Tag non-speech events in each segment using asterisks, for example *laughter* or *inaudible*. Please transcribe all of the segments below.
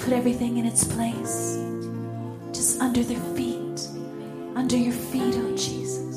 put everything in its place. Just under their feet. Under your feet, oh Jesus.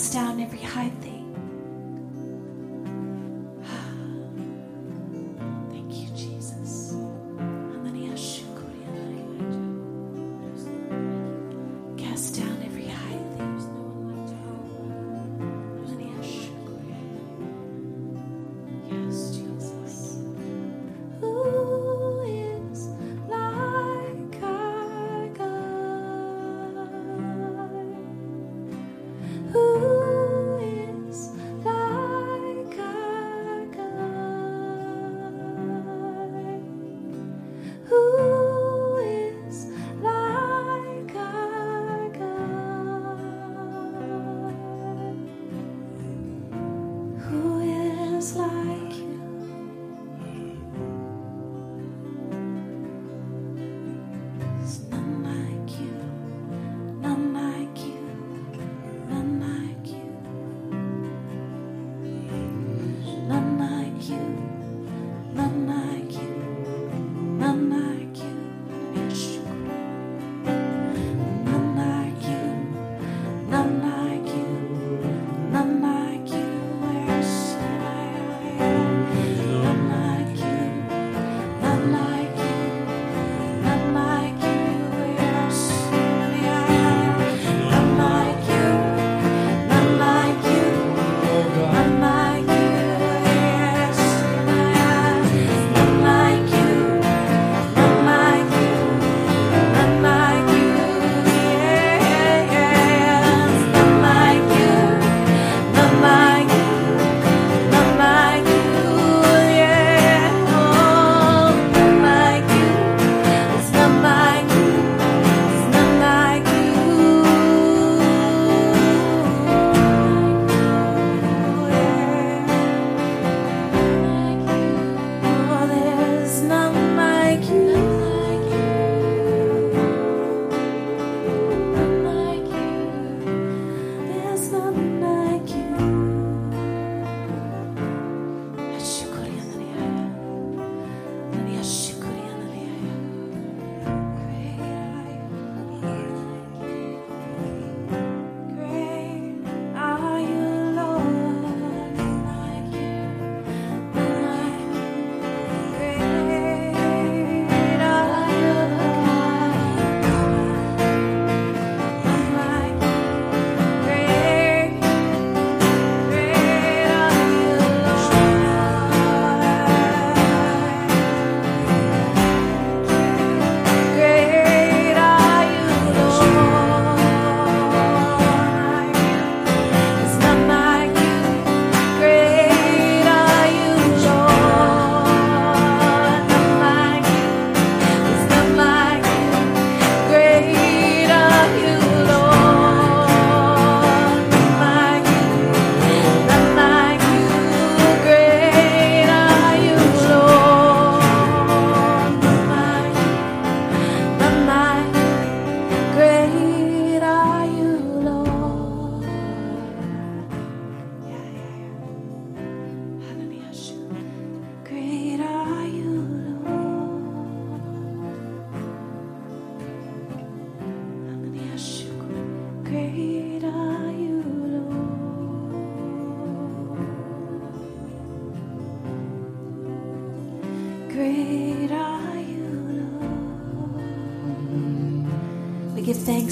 cast down every high thing.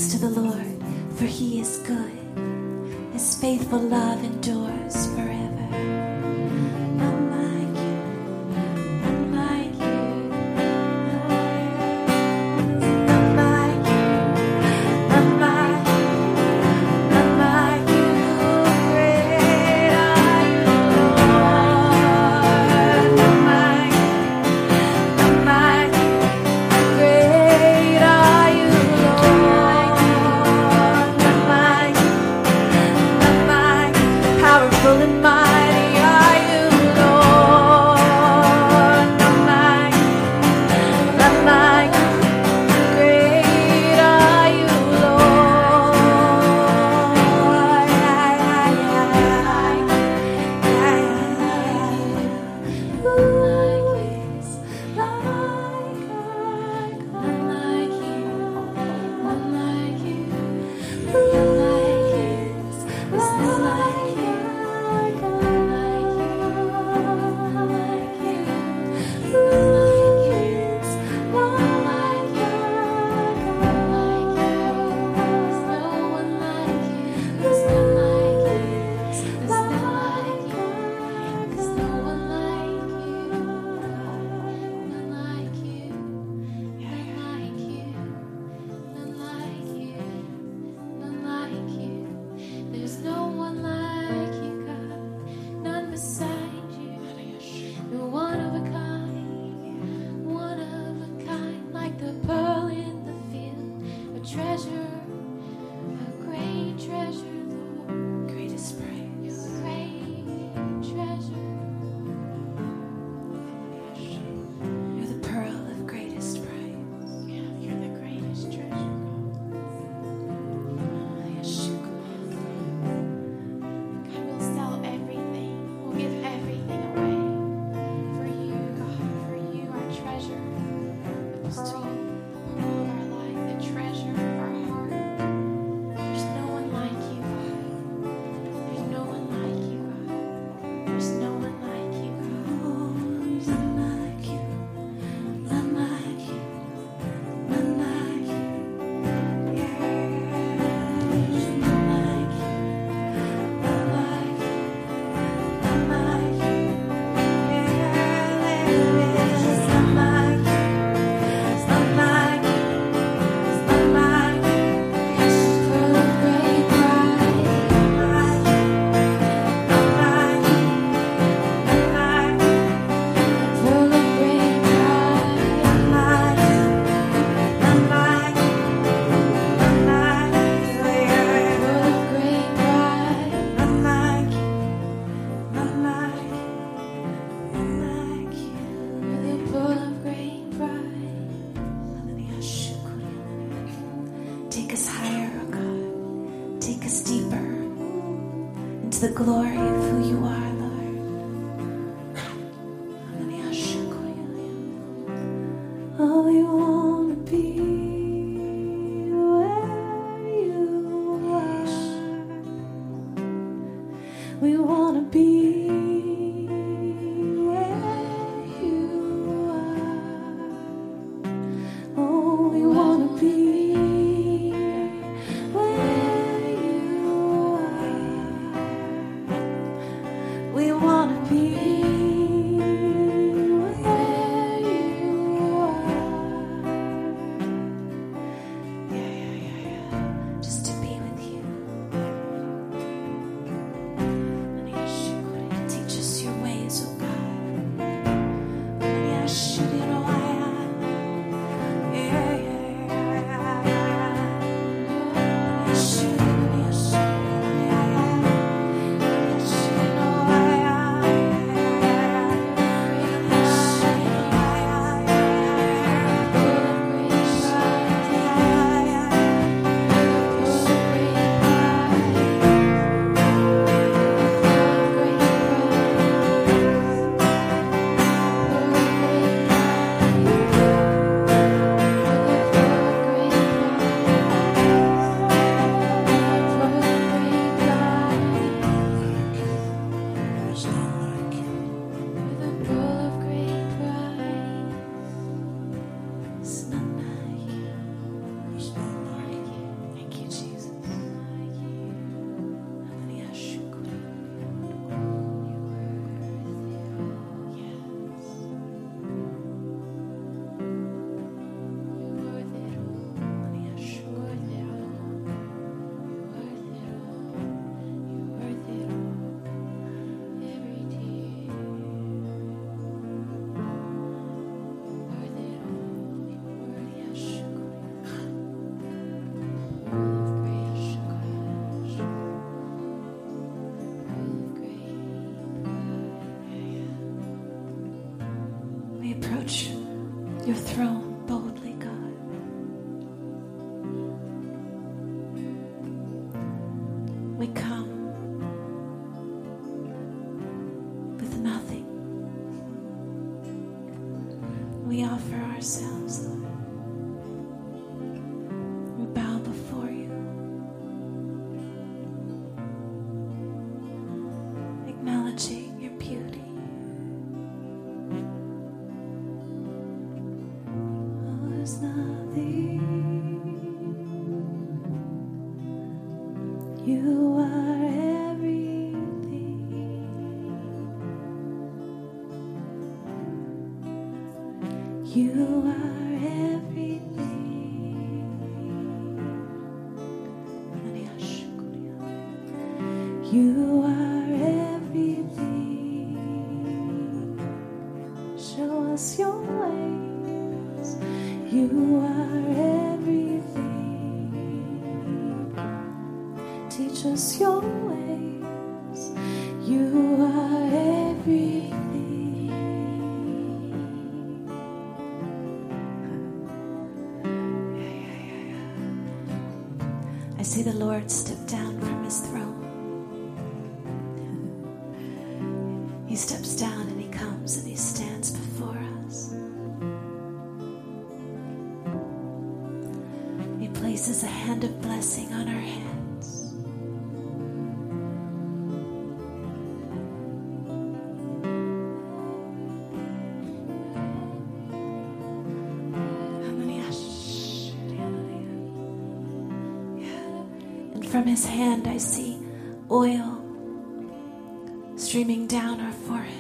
to the Lord, for he is good. His faithful love endures steps down and he comes and he stands before us. He places a hand of blessing on our heads. And From his hand, I see oil streaming down our forehead.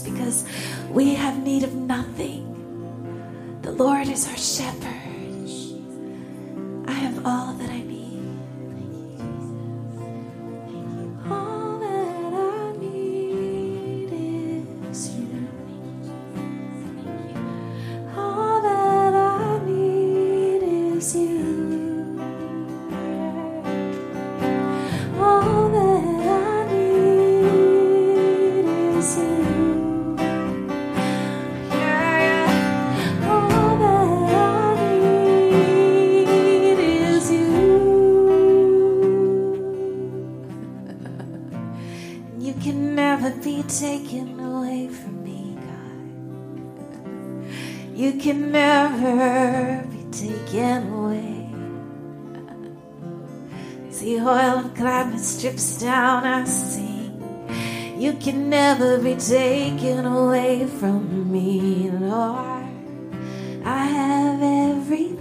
because we have need of nothing. The Lord is our shepherd. down, I sink. You can never be taken away from me, Lord. I have everything.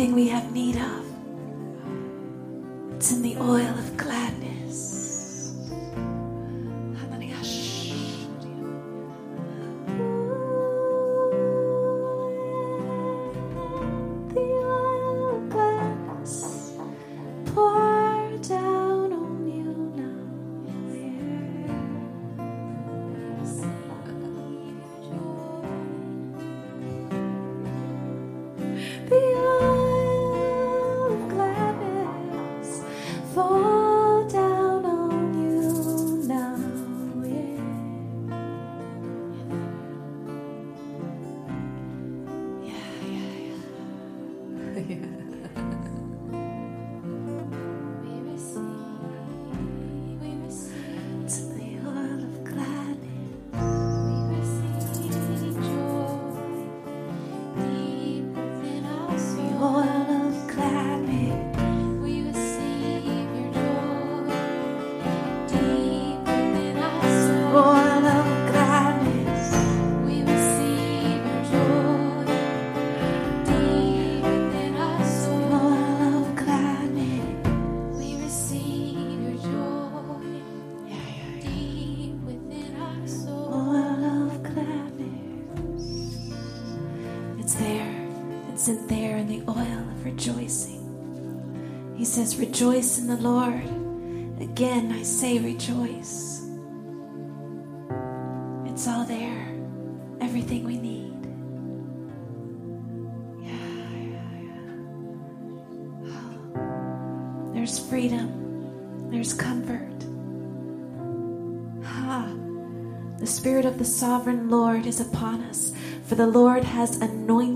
everything we have need. rejoicing. He says, Rejoice in the Lord. Again, I say rejoice. It's all there, everything we need. Oh, there's freedom. There's comfort. Ha! The Spirit of the Sovereign Lord is upon us, for the Lord has anointed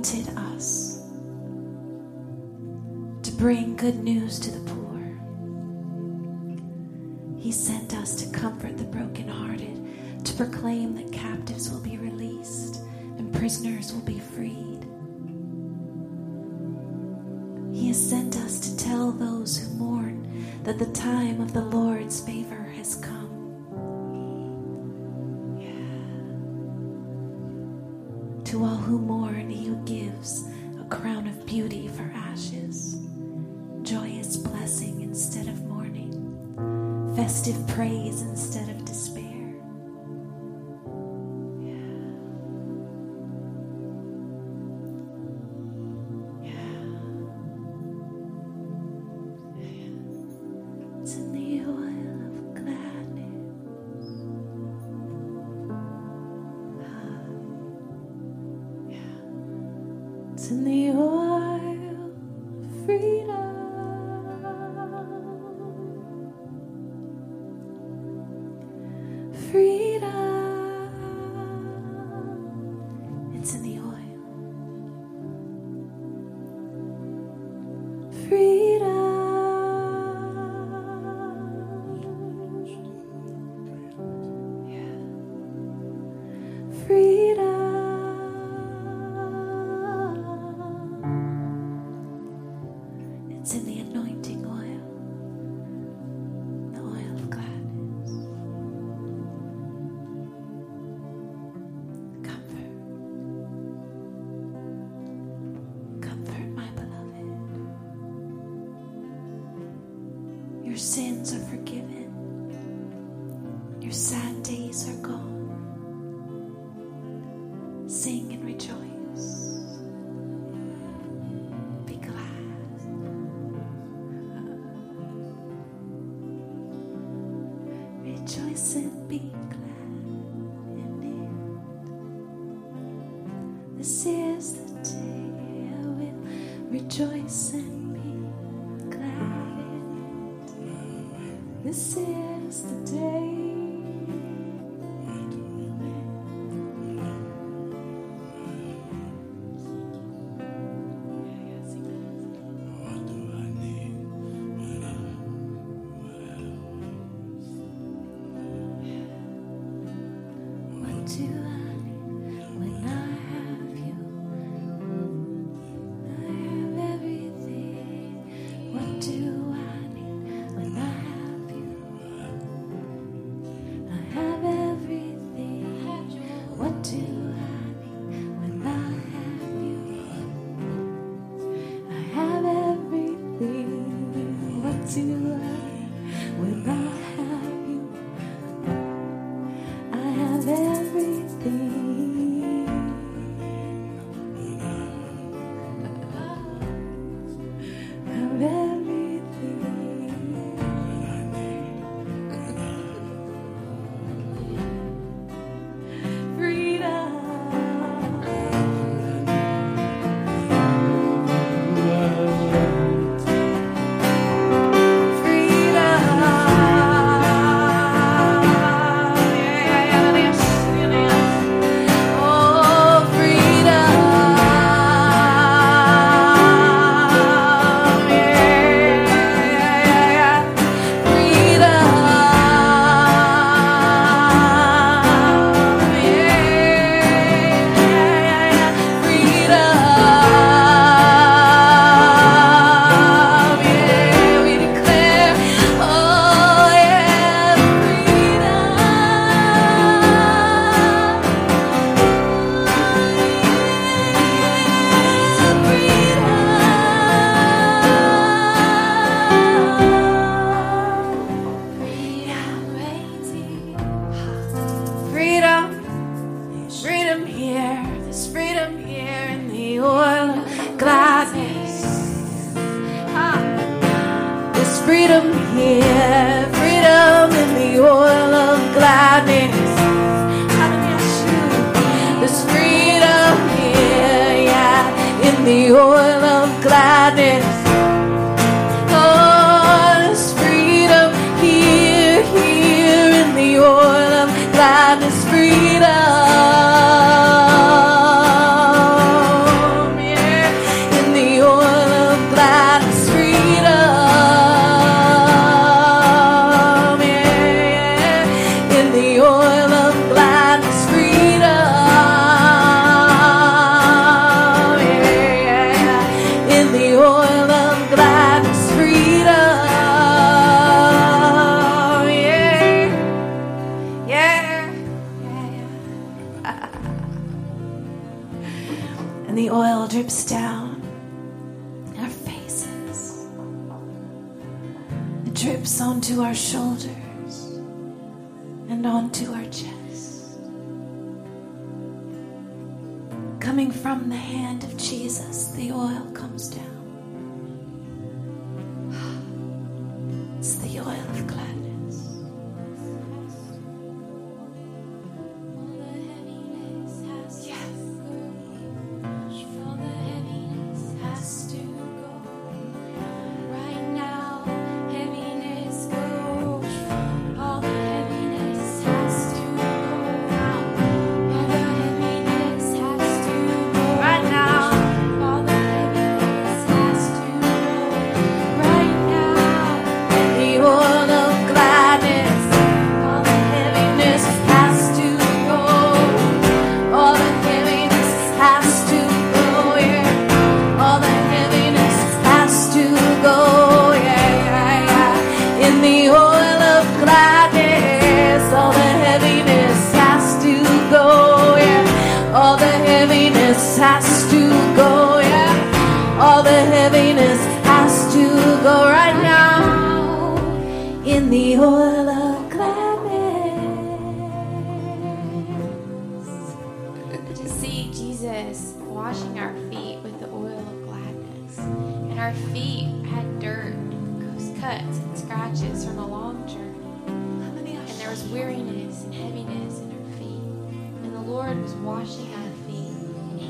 washing our feet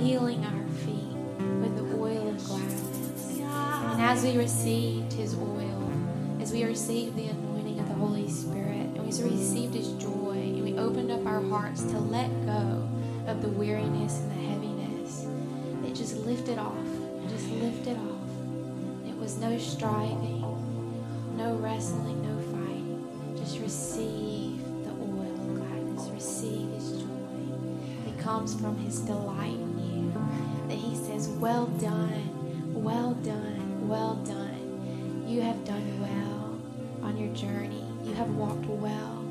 healing our feet with the oil of gladness. And as we received his oil, as we received the anointing of the Holy Spirit, and we received his joy, and we opened up our hearts to let go of the weariness and the heaviness, it just lifted off. It just lifted off. It was no striving, no wrestling, no fighting. Just receive comes from his delight in you. That he says, Well done, well done, well done. You have done well on your journey. You have walked well.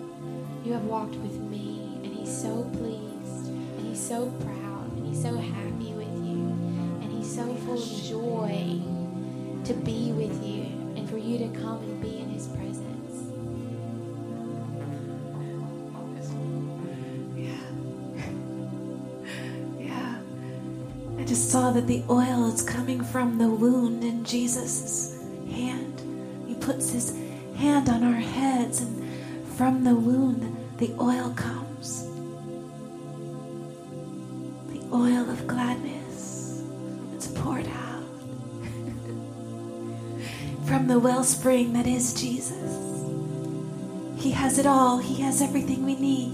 You have walked with me. And he's so pleased. And he's so proud. And he's so happy with you. And he's so full of joy to be with you and for you to come and be in his presence. Saw that the oil is coming from the wound in Jesus' hand. He puts his hand on our heads, and from the wound, the oil comes. The oil of gladness. It's poured out *laughs* from the wellspring that is Jesus. He has it all, He has everything we need.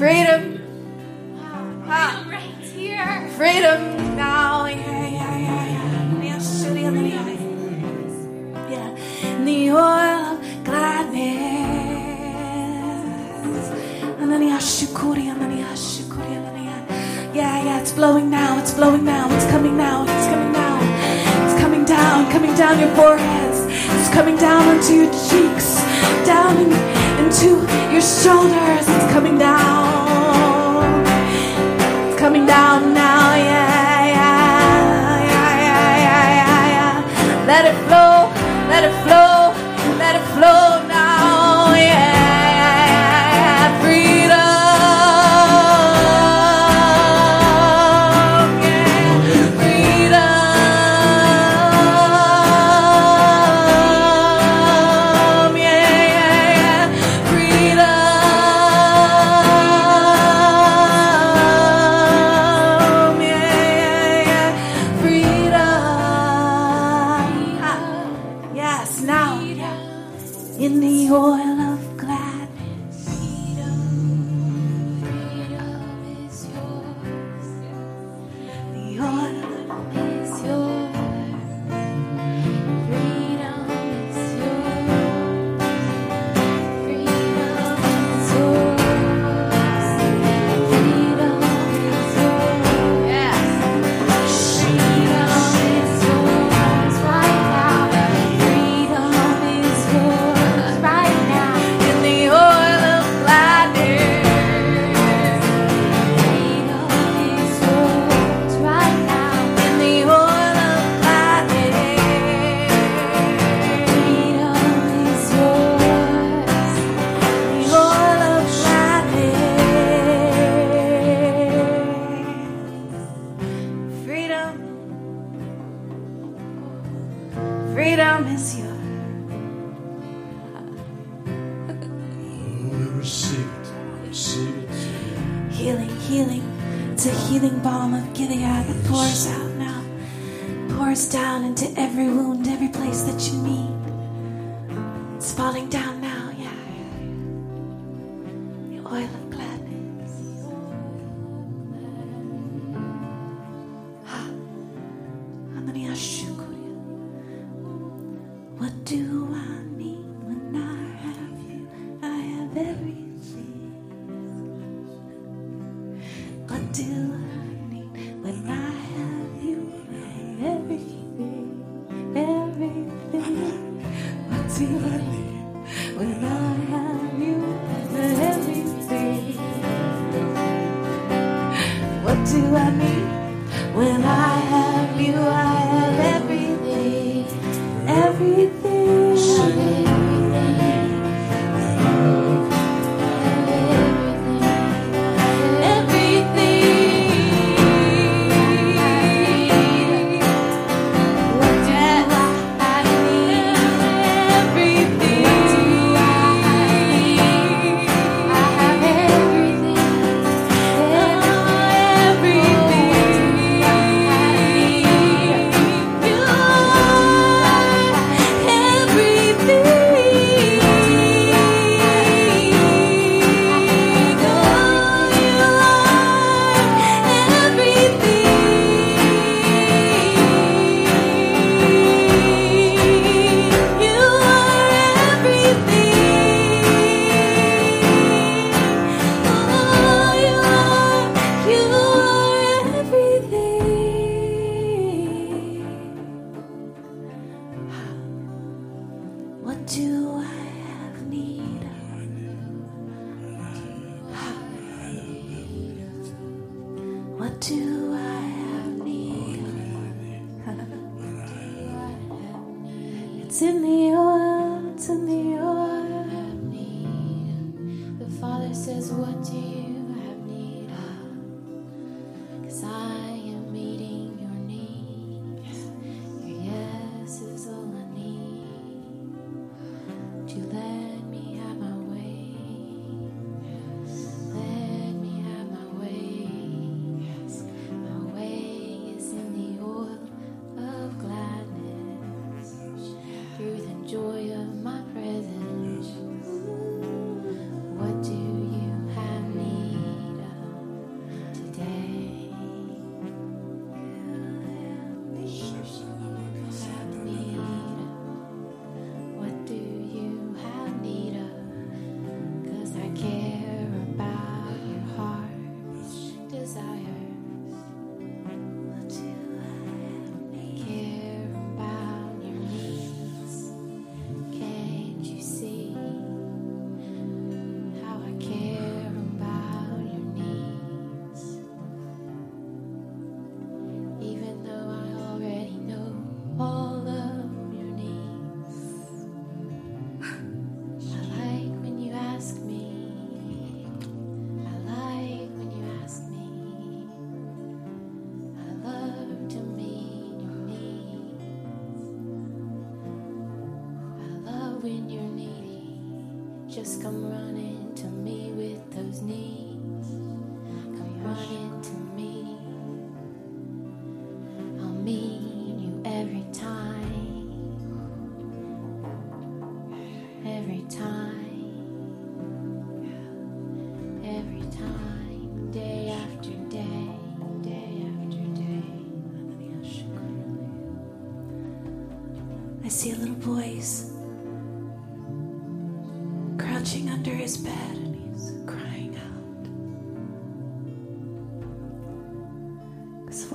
Freedom. Ah, Freedom ah. right here. Freedom now. Yeah, yeah, yeah, yeah. Yeah. The oil of gladness. Yeah, yeah. It's blowing now. It's blowing now. It's coming now. It's coming now. It's coming down. Coming down your foreheads. It's coming down onto your cheeks. Down into your shoulders. It's coming down coming down now. Yeah, yeah, yeah, yeah, yeah, yeah, yeah. Let it flow.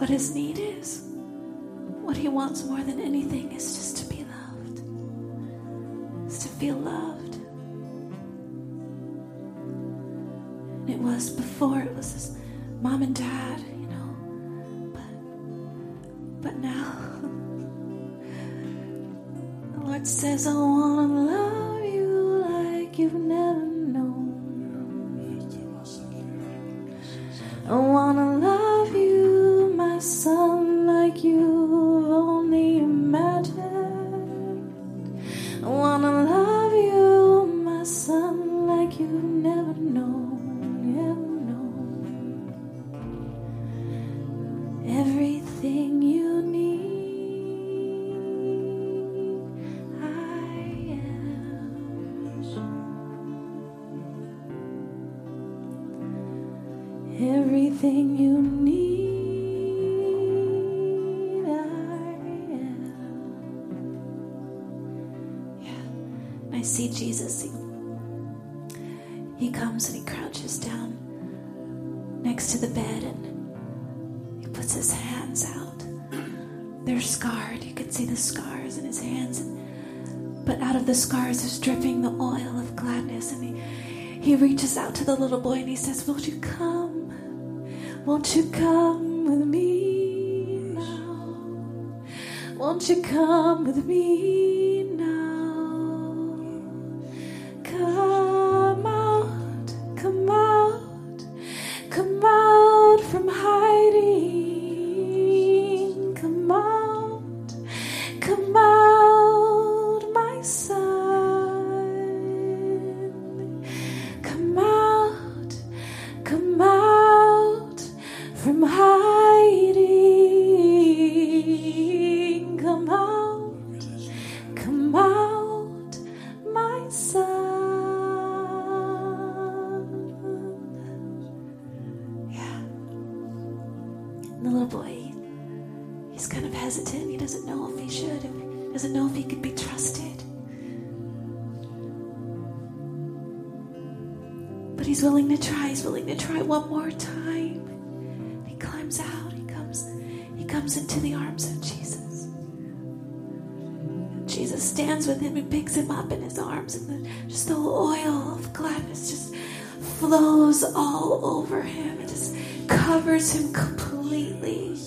What his need is, what he wants more than anything is just to be loved, is to feel loved. And it was before, it was his mom and dad, you know, but, but now. *laughs* The Lord says, I Everything you need, I am. Everything you need, I am. Yeah, I see Jesus. He, he comes and he crouches down next to the bed and puts his hands out. They're scarred. You can see the scars in his hands. But out of the scars is dripping the oil of gladness. And he, he reaches out to the little boy and he says, Won't you come? Won't you come with me now? Won't you come with me With him and picks him up in his arms, and just the oil of gladness just flows all over him. It just covers him completely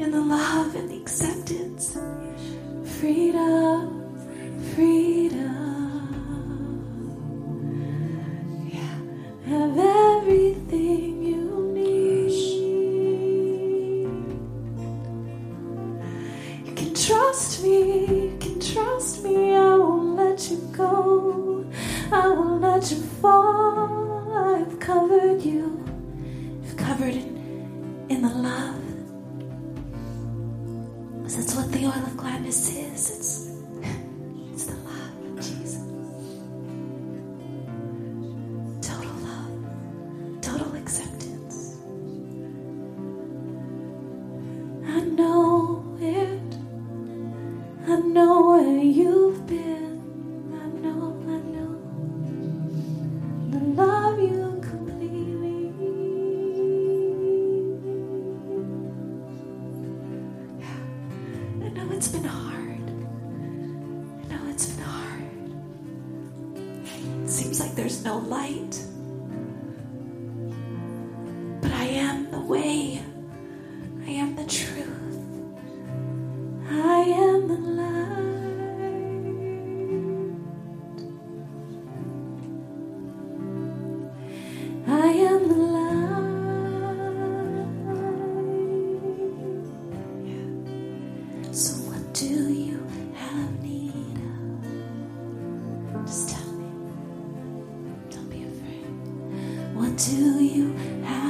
in the love and the acceptance, freedom, freedom. Do you. Have